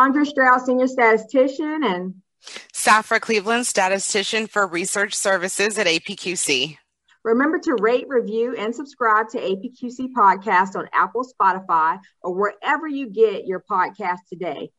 Chandra Strauss, Senior Statistician, and Safra Cleveland, Statistician for Research Services at APQC. Remember to rate, review, and subscribe to APQC Podcast on Apple, Spotify, or wherever you get your podcast today.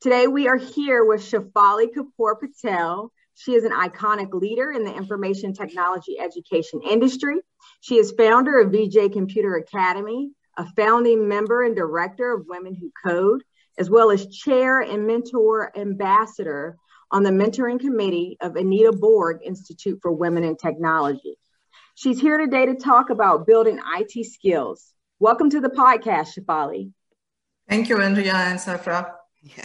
Today, we are here with Shefali Kapoor Patel. She is an iconic leader in the information technology education industry. She is founder of Vijay Computer Academy, a founding member and director of Women Who Code, as well as chair and mentor ambassador on the mentoring committee of Anita Borg Institute for Women in Technology. She's here today to talk about building IT skills. Welcome to the podcast, Shefali. Thank you, Andrea and Safra. Yeah.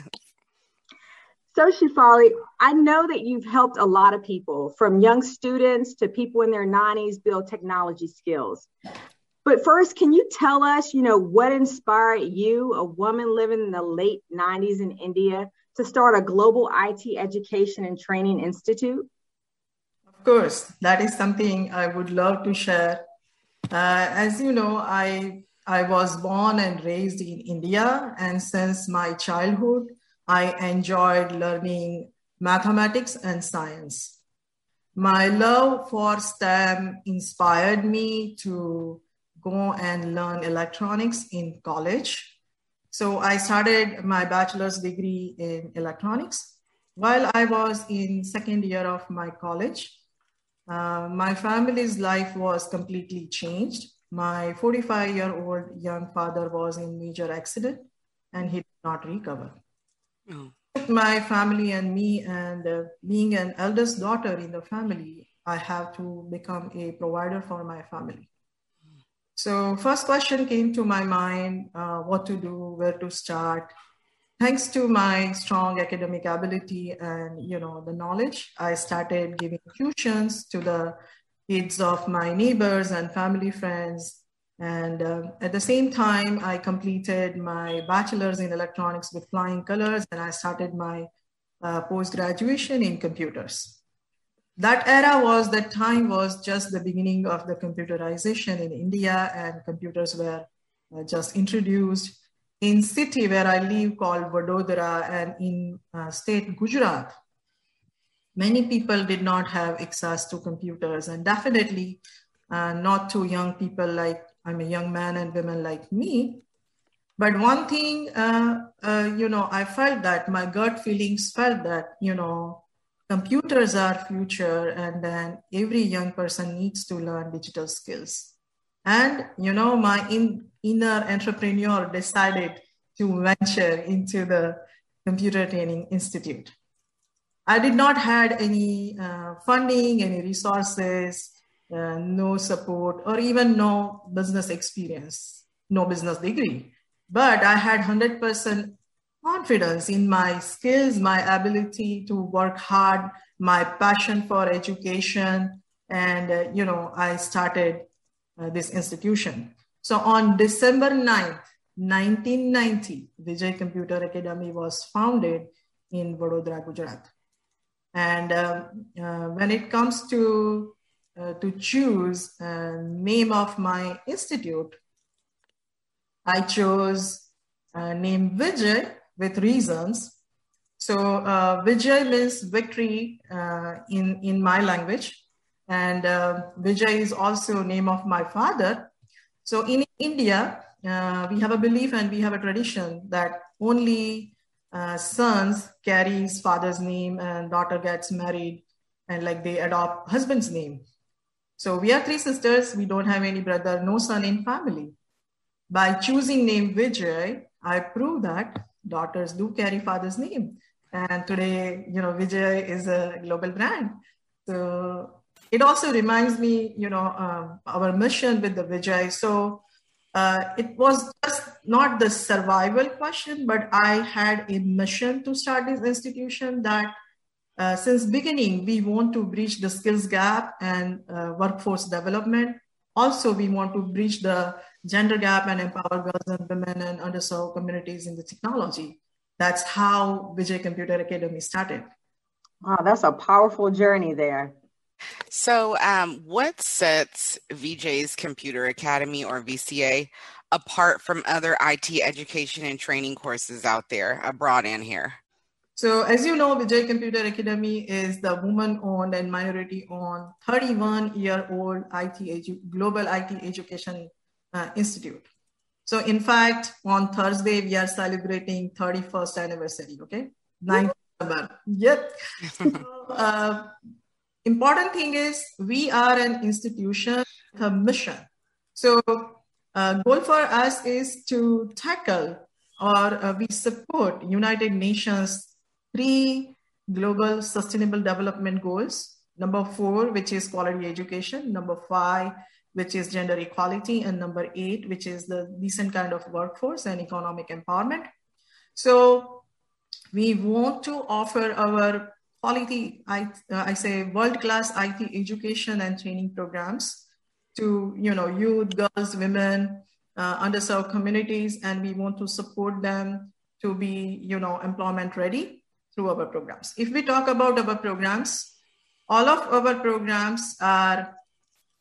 So, Shefali, I know that you've helped a lot of people, from young students to people in their 90s, build technology skills. But first, can you tell us, you know, what inspired you, a woman living in the late 90s in India, to start a global IT education and training institute? Of course, that is something I would love to share. Uh, as you know, I I was born and raised in India, and since my childhood, I enjoyed learning mathematics and science. My love for STEM inspired me to go and learn electronics in college. So I started my bachelor's degree in electronics. While I was in second year of my college, uh, my family's life was completely changed. My 45 year old young father was in major accident and he did not recover. Oh. My family and me, and uh, being an eldest daughter in the family, I have to become a provider for my family. So first question came to my mind, uh, what to do, where to start. Thanks to my strong academic ability and you know the knowledge, I started giving tuitions to the kids of my neighbors and family friends. And uh, at the same time, I completed my bachelor's in electronics with flying colors, and I started my uh, post graduation in computers that era was that time was just the beginning of the computerization in india and computers were uh, just introduced in city where i live called vadodara and in uh, state gujarat. Many people did not have access to computers and definitely uh, not to young people like i'm a young man and women like me. But one thing uh, uh, you know i felt that my gut feelings felt that you know computers are future and then every young person needs to learn digital skills. And you know my in, inner entrepreneur decided to venture into the computer training institute. I did not had any uh, funding any resources uh, no support or even no business experience no business degree. But i had 100% confidence in my skills, my ability to work hard, my passion for education. And, uh, you know, I started uh, this institution. So on December 9th, 1990, Vijay Computer Academy was founded in Vadodara, Gujarat. And uh, uh when it comes to uh, to choose a name of my institute, I chose uh, name Vijay with reasons. So uh, Vijay means victory uh, in, in my language. And uh, Vijay is also name of my father. So in India, uh, we have a belief and we have a tradition that only uh, sons carries father's name and daughter gets married and like they adopt husband's name. So we are three sisters. We don't have any brother, no son in family. By choosing name Vijay, I prove that daughters do carry father's name. And today, you know, Vijay is a global brand. So it also reminds me, you know, um, our mission with the Vijay. So uh, it was just not the survival question, but I had a mission to start this institution that uh, since beginning, we want to bridge the skills gap and uh, workforce development. Also, we want to bridge the gender gap and empower girls and women and underserved communities in the technology. That's how Vijay Computer Academy started. Wow, that's a powerful journey there. So, um, what sets Vijay's Computer Academy or VCA apart from other IT education and training courses out there abroad and here? So, as you know, Vijay Computer Academy is the woman owned and minority owned 31 year old IT edu- global IT education uh, institute. So, in fact, on Thursday, we are celebrating 31st anniversary, okay? 9th November. Yep. so, uh, important thing is we are an institution with a mission. So, uh, goal for us is to tackle or uh, we support United Nations three global sustainable development goals. Number four, which is quality education. Number five, which is gender equality. And number eight, which is the decent kind of workforce and economic empowerment. So we want to offer our quality, I, uh, I say world-class IT education and training programs to you know youth, girls, women, uh, underserved communities, and we want to support them to be you know employment ready through our programs. If we talk about our programs, all of our programs are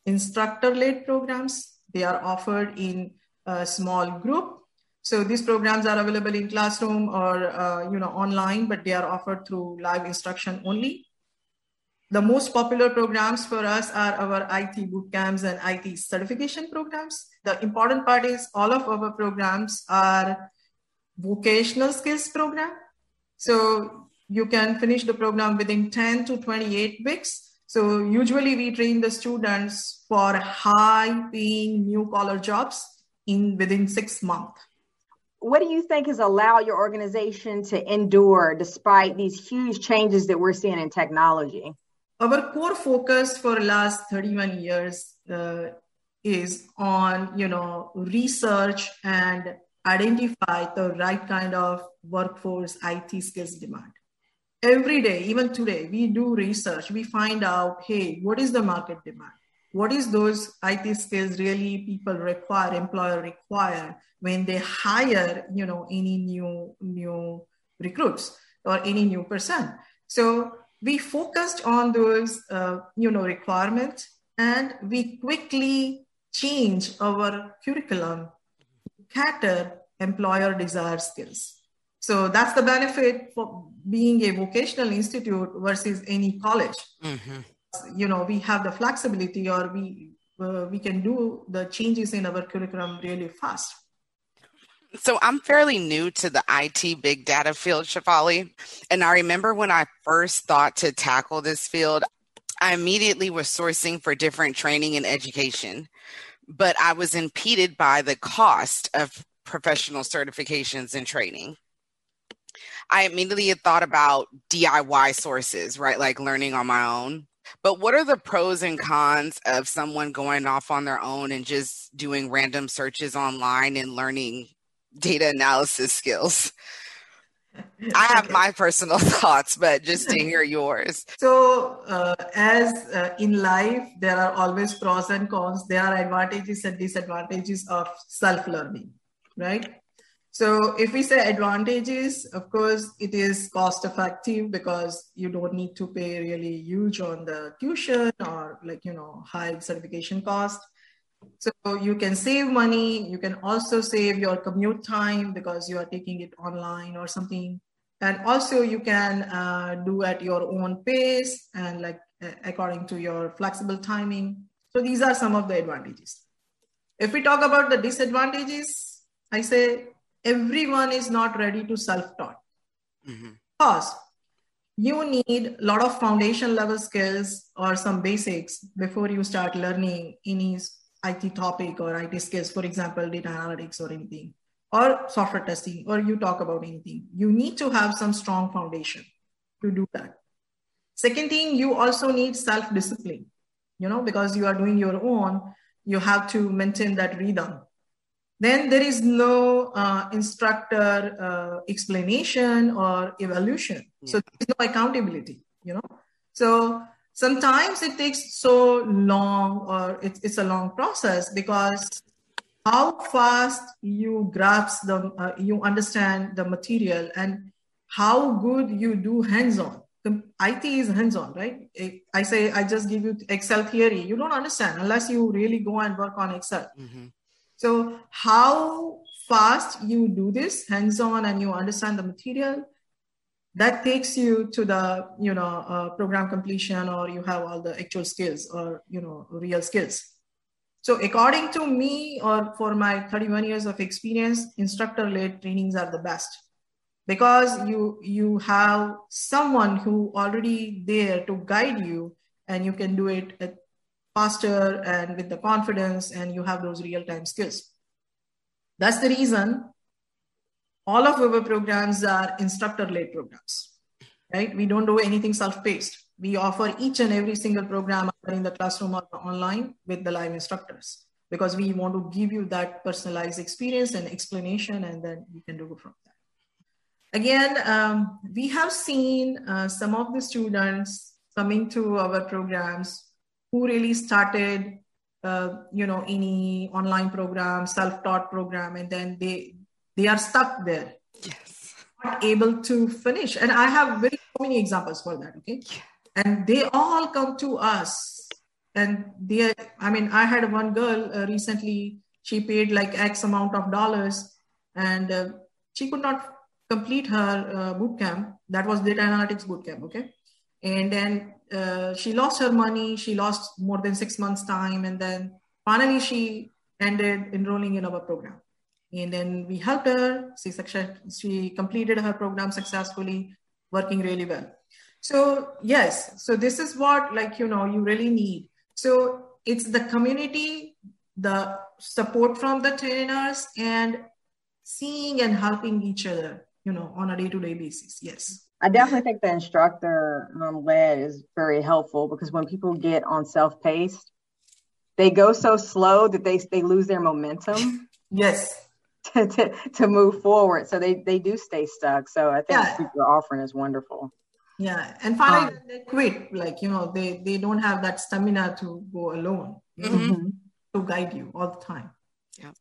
instructor-led programs. They are offered in a small group. So these programs are available in classroom or uh, you know online, but they are offered through live instruction only. The most popular programs for us are our IT boot camps and IT certification programs. The important part is all of our programs are vocational skills program. So you can finish the program within 10 to 28 weeks. So usually we train the students for high paying new collar jobs in within six months. What do you think has allowed your organization to endure despite these huge changes that we're seeing in technology? Our core focus for the last 31 years uh, is on, you know, research and identify the right kind of workforce IT skills demand every day, even today, we do research. We find out, hey, what is the market demand? What is those IT skills really people require, employer require when they hire, you know, any new new recruits or any new person? So we focused on those, uh, you know, requirements, and we quickly change our curriculum cater employer desired skills. So that's the benefit for being a vocational institute versus any college. Mm-hmm. You know, we have the flexibility, or we uh, we can do the changes in our curriculum really fast. So I'm fairly new to the IT big data field, Shefali, and I remember when I first thought to tackle this field, I immediately was sourcing for different training and education, but I was impeded by the cost of professional certifications and training. I immediately had thought about DIY sources, right? Like learning on my own. But what are the pros and cons of someone going off on their own and just doing random searches online and learning data analysis skills? I have okay. my personal thoughts, but just to hear yours. So, uh, as uh, in life, there are always pros and cons. There are advantages and disadvantages of self learning, right? So if we say advantages, of course, it is cost effective because you don't need to pay really huge on the tuition or like, you know, high certification cost. So you can save money. You can also save your commute time because you are taking it online or something. And also you can uh, do at your own pace and like according to your flexible timing. So these are some of the advantages. If we talk about the disadvantages, I say everyone is not ready to self-taught mm-hmm. because you need a lot of foundation level skills or some basics before you start learning any IT topic or IT skills, for example, data analytics or anything, or software testing, or you talk about anything. You need to have some strong foundation to do that. Second thing, you also need self discipline, you know, because you are doing your own, you have to maintain that rhythm then there is no uh, instructor uh, explanation or evaluation. Yeah. So there's no accountability, you know. So sometimes it takes so long or it's, it's a long process because how fast you grasp the, uh, you understand the material and how good you do hands-on. IT is hands-on, right? I say I just give you Excel theory. You don't understand unless you really go and work on Excel. Mm-hmm. So how fast you do this hands-on and you understand the material, that takes you to the you know uh, program completion or you have all the actual skills or you know real skills. So according to me or for my 31 years of experience, instructor-led trainings are the best because you you have someone who already there to guide you and you can do it faster and with the confidence and you have those real-time skills that's the reason all of our programs are instructor-led programs right? We don't do anything self-paced. We offer each and every single program in the classroom or online with the live instructors because we want to give you that personalized experience and explanation and then you can do it from there. Again, um, we have seen uh, some of the students coming to our programs who really started, uh, you know, any online program, self-taught program, and then they they are stuck there, yes, not able to finish. And I have very many examples for that. Okay, and they all come to us, and they, I mean, I had one girl uh, recently. She paid like X amount of dollars, and uh, she could not complete her uh, boot camp. That was data analytics boot camp. Okay. And then uh, she lost her money. She lost more than six months time. And then finally she ended enrolling in our program. And then we helped her. She, success, she completed her program successfully, working really well. So yes, so this is what like, you know, you really need. So it's the community, the support from the trainers and seeing and helping each other you know, on a day-to-day basis. Yes. I definitely think the instructor um, led is very helpful because when people get on self-paced, they go so slow that they they lose their momentum. yes. To, to, to move forward, so they they do stay stuck. So I think yeah. what you're offering is wonderful. Yeah, and finally um, they quit. Like you know, they they don't have that stamina to go alone. Mm-hmm. To guide you all the time. Yeah.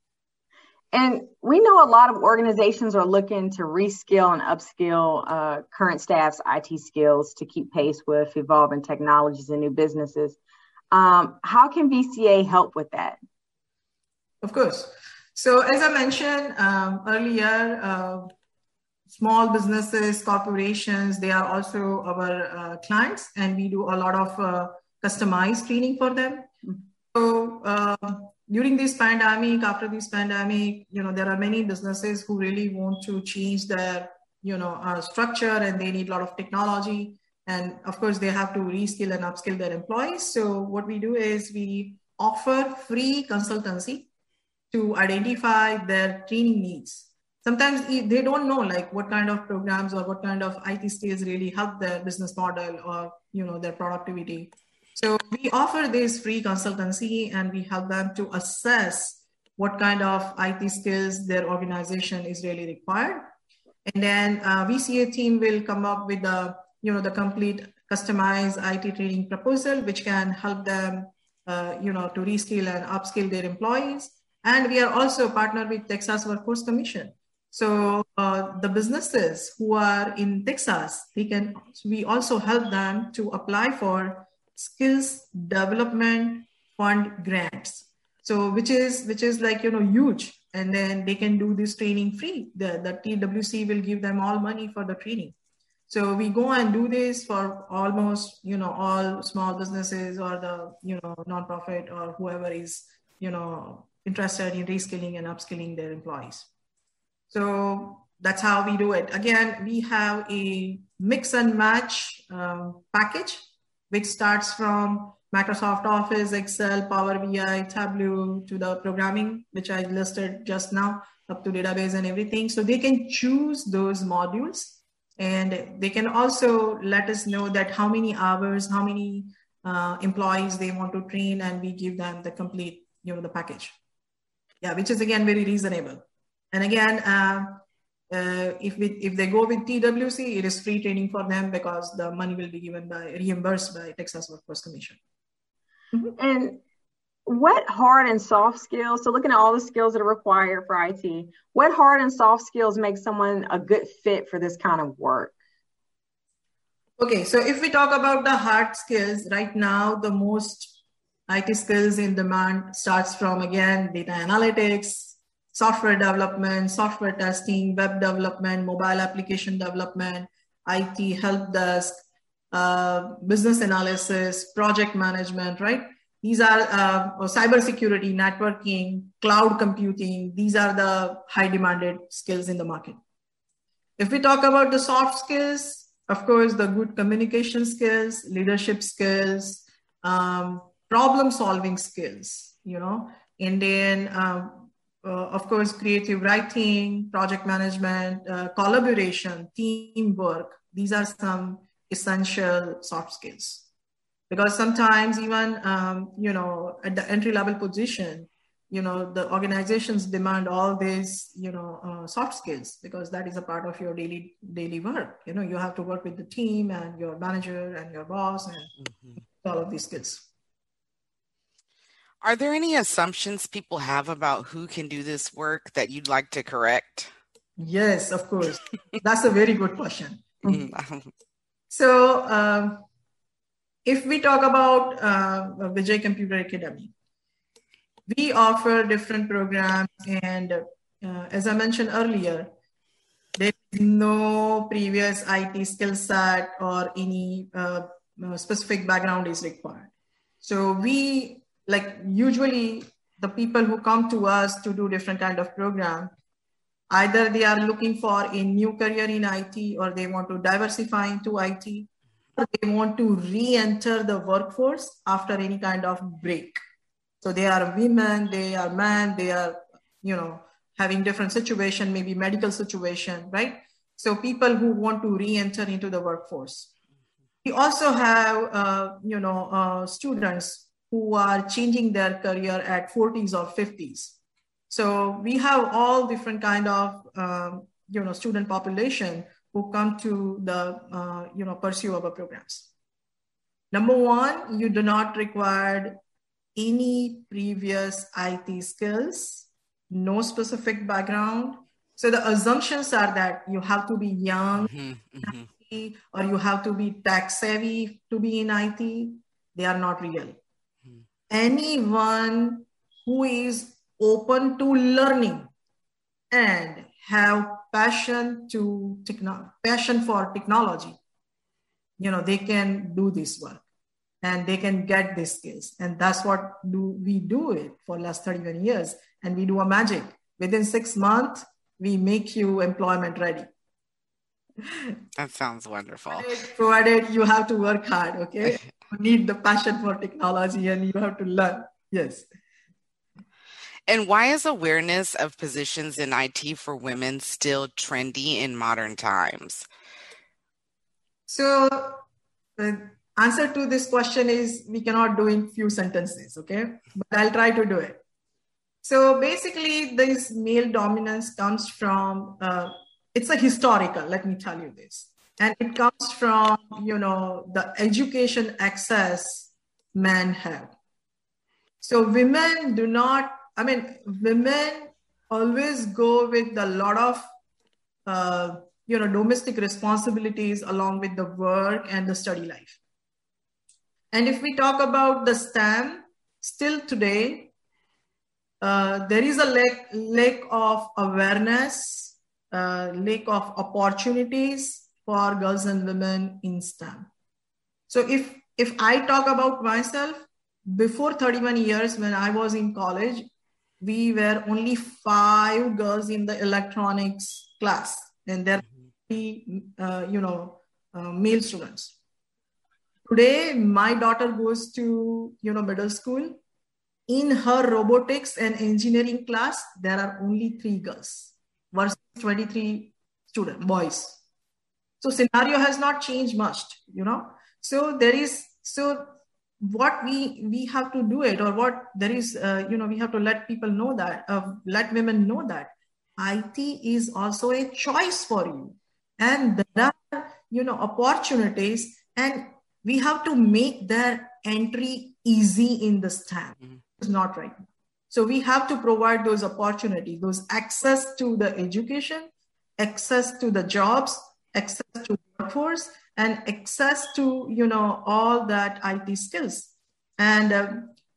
And we know a lot of organizations are looking to reskill and upskill uh, current staff's IT skills to keep pace with evolving technologies and new businesses. Um, how can VCA help with that? Of course. So, as I mentioned um, earlier, uh, small businesses, corporations, they are also our uh, clients, and we do a lot of uh, customized training for them. Mm-hmm. So, um, during this pandemic, after this pandemic, you know, there are many businesses who really want to change their, you know, uh, structure and they need a lot of technology. And of course, they have to reskill and upskill their employees. So what we do is we offer free consultancy to identify their training needs. Sometimes they don't know like what kind of programs or what kind of IT skills really help their business model or you know their productivity. So we offer this free consultancy and we help them to assess what kind of IT skills their organization is really required. And then uh, VCA team will come up with the, you know, the complete customized IT training proposal, which can help them, uh, you know, to reskill and upskill their employees. And we are also partnered with Texas Workforce Commission. So uh, the businesses who are in Texas, we can, we also help them to apply for skills development fund grants. So which is which is like you know huge. And then they can do this training free. The, the twc will give them all money for the training. So we go and do this for almost you know all small businesses or the you know nonprofit or whoever is you know interested in reskilling and upskilling their employees so that's how we do it again we have a mix and match um, package which starts from Microsoft Office, Excel, Power BI, Tableau to the programming, which I listed just now, up to database and everything. So they can choose those modules and they can also let us know that how many hours, how many uh, employees they want to train and we give them the complete, you know, the package. Yeah, which is again, very reasonable. And again, uh, uh, if we, if they go with TWC, it is free training for them because the money will be given by reimbursed by Texas Workforce Commission. Mm-hmm. And what hard and soft skills? So looking at all the skills that are required for IT, what hard and soft skills make someone a good fit for this kind of work? Okay, so if we talk about the hard skills, right now the most IT skills in demand starts from again data analytics, software development, software testing, web development, mobile application development, IT help desk, uh, business analysis, project management, right? These are uh, cybersecurity, networking, cloud computing. These are the high demanded skills in the market. If we talk about the soft skills, of course, the good communication skills, leadership skills, um, problem solving skills, you know, and then, um, uh, of course, creative writing, project management, uh, collaboration, teamwork. These are some essential soft skills because sometimes even um, you know at the entry level position you know the organizations demand all these you know uh, soft skills because that is a part of your daily daily work you know you have to work with the team and your manager and your boss and mm-hmm. all of these skills are there any assumptions people have about who can do this work that you'd like to correct yes of course that's a very good question mm-hmm. so um, if we talk about uh, Vijay Computer Academy, we offer different programs, and uh, as I mentioned earlier, there is no previous IT skill set or any uh, specific background is required. So we like usually the people who come to us to do different kind of program, either they are looking for a new career in IT or they want to diversify into IT or they want to re-enter the workforce after any kind of break. So they are women, they are men, they are, you know, having different situation, maybe medical situation, right? So people who want to re-enter into the workforce. We also have, uh, you know, uh, students who are changing their career at 40s or 50s. So we have all different kind of, um, you know, student population who come to the uh, you know pursue our programs. Number one, you do not require any previous IT skills, no specific background. So the assumptions are that you have to be young mm-hmm, mm-hmm. or you have to be tech savvy to be in IT. They are not real. Anyone who is open to learning and have passion to techno- passion for technology you know they can do this work and they can get these skills. And that's what do we do it for last 31 years. And we do a magic. Within six months we make you employment ready. That sounds wonderful. Provided, provided you have to work hard okay need the passion for technology and you have to learn yes and why is awareness of positions in IT for women still trendy in modern times? So, the answer to this question is we cannot do in few sentences, okay? But I'll try to do it. So basically, this male dominance comes from uh, it's a historical. Let me tell you this, and it comes from you know the education access men have. So women do not I mean, women always go with a lot of, uh, you know, domestic responsibilities along with the work and the study life. And if we talk about the STEM, still today, uh, there is a lack, lack of awareness, uh, lack of opportunities for girls and women in STEM. So if if I talk about myself, before 31 years when I was in college, we were only five girls in the electronics class, and there uh, you know, uh, male students. Today, my daughter goes to you know middle school. In her robotics and engineering class, there are only three girls versus 23 student boys. So scenario has not changed much, you know. So there is so what we we have to do it or what there is uh, you know we have to let people know that uh, let women know that it is also a choice for you and there are you know opportunities and we have to make their entry easy in the STEM mm-hmm. it's not right so we have to provide those opportunities those access to the education access to the jobs access to workforce and access to you know all that IT skills. And uh,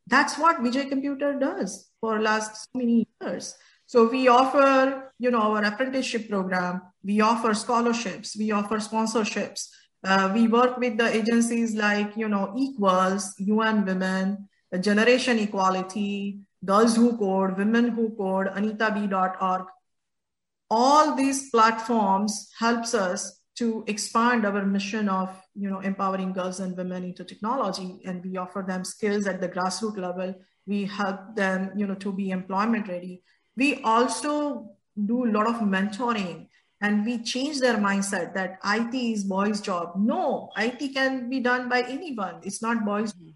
that's what Vijay Computer does for last so many years. So we offer, you know, our apprenticeship program. We offer scholarships. We offer sponsorships. Uh, we work with the agencies like, you know, Equals, UN Women, Generation Equality, Girls Who Code, Women Who Code, AnitaB.org. All these platforms helps us to expand our mission of you know empowering girls and women into technology. And we offer them skills at the grassroots level. We help them you know to be employment ready. We also do a lot of mentoring. And we change their mindset that it is boys job. No it can be done by anyone. It's not boys mm-hmm.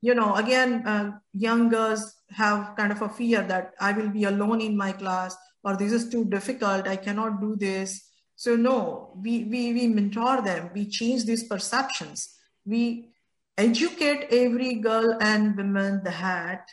you know again uh, young girls have kind of a fear that i will be alone in my class or this is too difficult i cannot do this so no, we, we, we mentor them, we change these perceptions. We educate every girl and woman that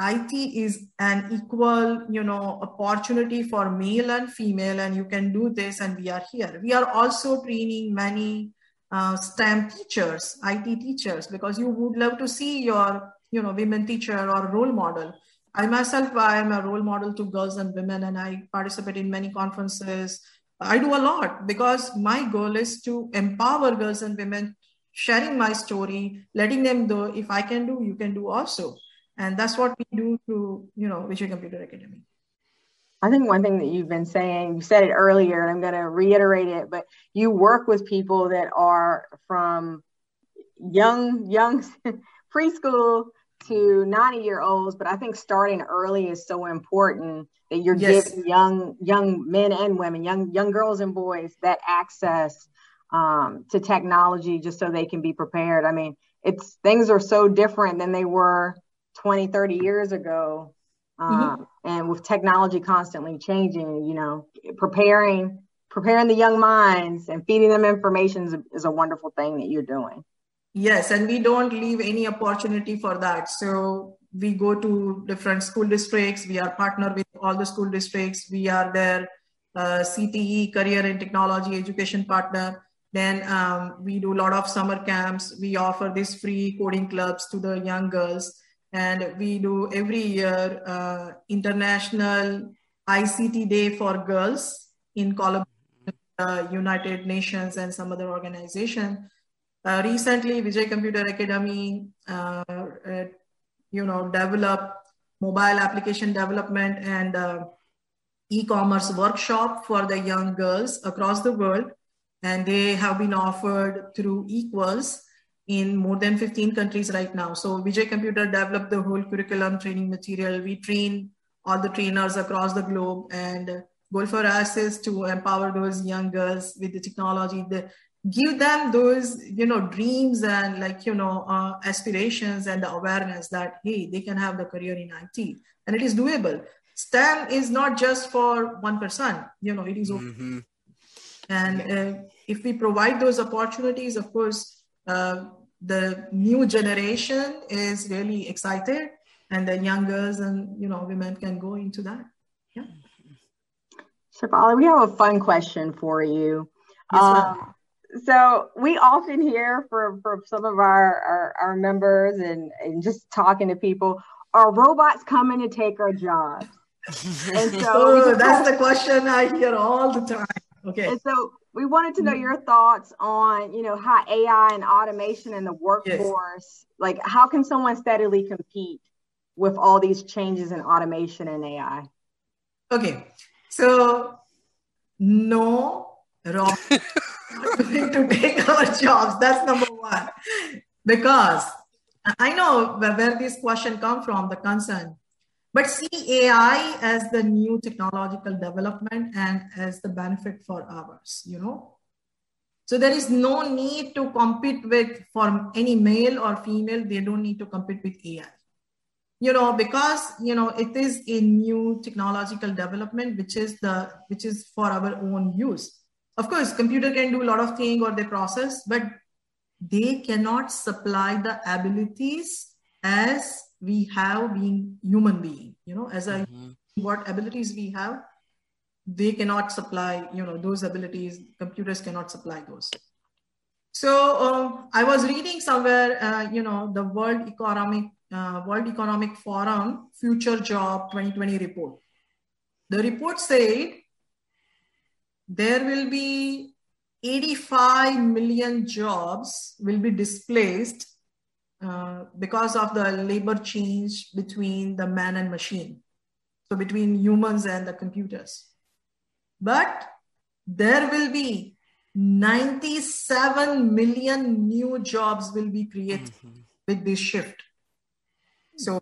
IT is an equal, you know, opportunity for male and female, and you can do this, and we are here. We are also training many uh, STEM teachers, IT teachers, because you would love to see your, you know, women teacher or role model. I myself, I am a role model to girls and women, and I participate in many conferences, I do a lot because my goal is to empower girls and women, sharing my story, letting them know if I can do, you can do also. And that's what we do through, you know, Vijay Computer Academy. I think one thing that you've been saying, you said it earlier, and I'm going to reiterate it, but you work with people that are from young, young preschool to 90 year olds, but I think starting early is so important that you're yes. giving young young men and women, young young girls and boys that access um, to technology just so they can be prepared. I mean, it's things are so different than they were 20, 30 years ago. Um, mm-hmm. And with technology constantly changing, you know, preparing preparing the young minds and feeding them information is a, is a wonderful thing that you're doing. Yes, and we don't leave any opportunity for that. So we go to different school districts. We are partner with all the school districts. We are their uh, CTE, Career and Technology Education Partner. Then um, we do a lot of summer camps. We offer these free coding clubs to the young girls. And we do every year uh, International ICT Day for Girls in collaboration with uh, United Nations and some other organization. Uh, recently, Vijay Computer Academy, uh, uh, you know, developed mobile application development and uh, e-commerce workshop for the young girls across the world. And they have been offered through Equals in more than 15 countries right now. So Vijay Computer developed the whole curriculum training material. We train all the trainers across the globe and goal for us is to empower those young girls with the technology, the give them those you know dreams and like you know uh, aspirations and the awareness that hey they can have the career in it and it is doable. Stem is not just for one person. You know it is mm-hmm. and uh, if we provide those opportunities of course uh, the new generation is really excited and the young girls and you know women can go into that. Yeah. Shefali, we have a fun question for you. Yes, um, so we often hear from, from some of our, our, our members and, and just talking to people, are robots coming to take our jobs? And so oh, that's the question I hear all the time. Okay. And so we wanted to know mm-hmm. your thoughts on, you know, how AI and automation in the workforce, yes. like how can someone steadily compete with all these changes in automation and AI? Okay. So no robot to take our jobs. That's number one. Because I know where this question come from, the concern. But see AI as the new technological development and as the benefit for ours, you know. So there is no need to compete with for any male or female, they don't need to compete with AI. You know, because you know it is a new technological development, which is the which is for our own use of course computer can do a lot of thing or they process but they cannot supply the abilities as we have being human being you know as a mm-hmm. what abilities we have they cannot supply you know those abilities computers cannot supply those So um, I was reading somewhere, uh, you know, the World Economic uh, World Economic Forum Future Job 2020 report. The report said there will be 85 million jobs will be displaced uh, because of the labor change between the man and machine. So between humans and the computers. But there will be 97 million new jobs will be created mm-hmm. with this shift so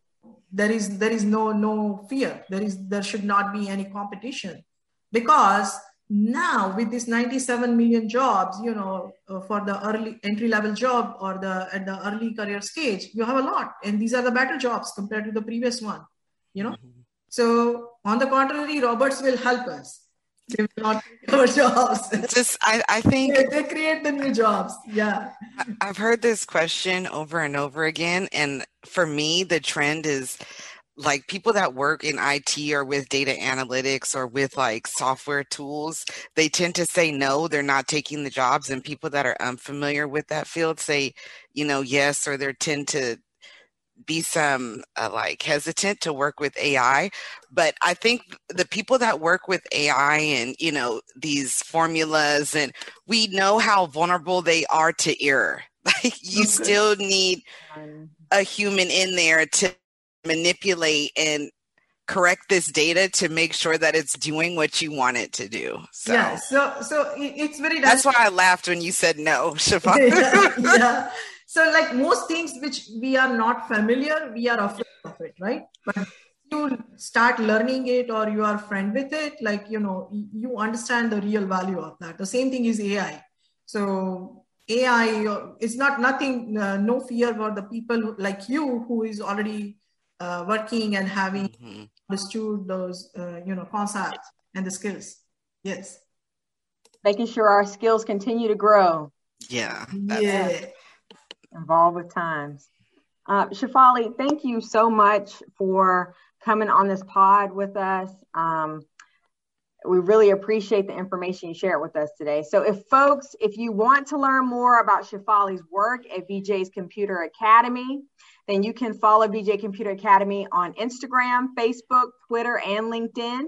there is there is no no fear there is there should not be any competition because now with this 97 million jobs you know uh, for the early entry level job or the at the early career stage you have a lot and these are the better jobs compared to the previous one you know mm-hmm. so on the contrary robots will help us they will not create jobs. Just, I, I think they, they create the new jobs. Yeah. I've heard this question over and over again. And for me, the trend is like people that work in IT or with data analytics or with like software tools, they tend to say no, they're not taking the jobs. And people that are unfamiliar with that field say, you know, yes, or they tend to be some uh, like hesitant to work with AI, but I think the people that work with AI and you know these formulas and we know how vulnerable they are to error. Like you okay. still need a human in there to manipulate and correct this data to make sure that it's doing what you want it to do. So yeah, so so it's very. That's why I laughed when you said no, Shifa. yeah, yeah. So, like most things which we are not familiar, we are afraid of it, right? But you start learning it or you are friend with it, like you know, you understand the real value of that. The same thing is AI. So AI is not nothing, uh, no fear for the people like you who is already uh, working and having mm-hmm. understood those, uh, you know, concepts and the skills. Yes. Making sure our skills continue to grow. Yeah. Yeah involved with times. Uh, Shefali, thank you so much for coming on this pod with us. Um, we really appreciate the information you shared with us today. So, if folks, if you want to learn more about Shefali's work at Vijay's Computer Academy, then you can follow Vijay Computer Academy on Instagram, Facebook, Twitter, and LinkedIn.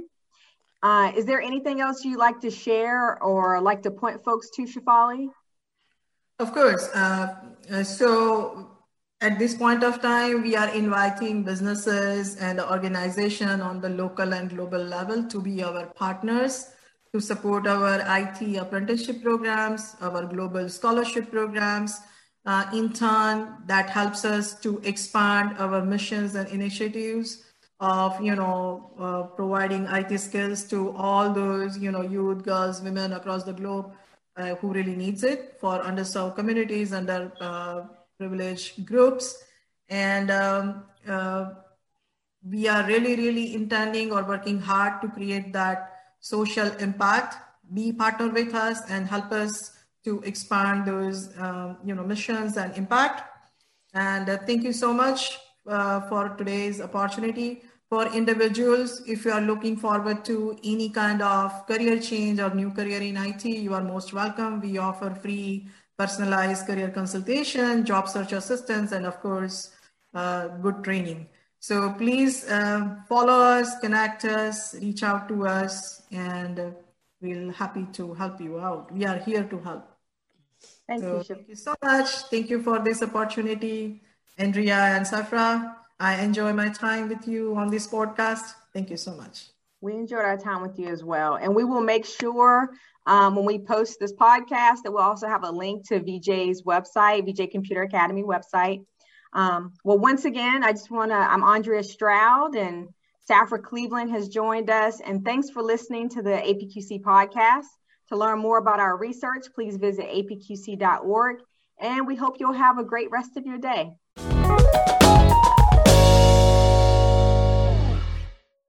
Uh, is there anything else you'd like to share or like to point folks to, Shefali? Of course. Uh, so at this point of time, we are inviting businesses and organization on the local and global level to be our partners to support our IT apprenticeship programs, our global scholarship programs. Uh, in turn, that helps us to expand our missions and initiatives of you know uh, providing IT skills to all those you know youth, girls, women across the globe uh, who really needs it for underserved communities, under uh, privileged groups. And um, uh, we are really, really intending or working hard to create that social impact. Be partner with us and help us to expand those um, you know missions and impact. And uh, thank you so much uh, for today's opportunity for individuals, if you are looking forward to any kind of career change or new career in IT, you are most welcome. We offer free personalized career consultation, job search assistance, and of course, uh, good training. So please uh, follow us, connect us, reach out to us, and uh, we'll happy to help you out. We are here to help. Thank so, you. Thank you so much. Thank you for this opportunity, Andrea and Safra. I enjoy my time with you on this podcast. Thank you so much. We enjoyed our time with you as well. And we will make sure um, when we post this podcast that we'll also have a link to Vijay's website, Vijay Computer Academy website. Um, well, once again, I just want to, I'm Andrea Stroud and Safra Cleveland has joined us. And thanks for listening to the APQC podcast. To learn more about our research, please visit apqc.org. And we hope you'll have a great rest of your day.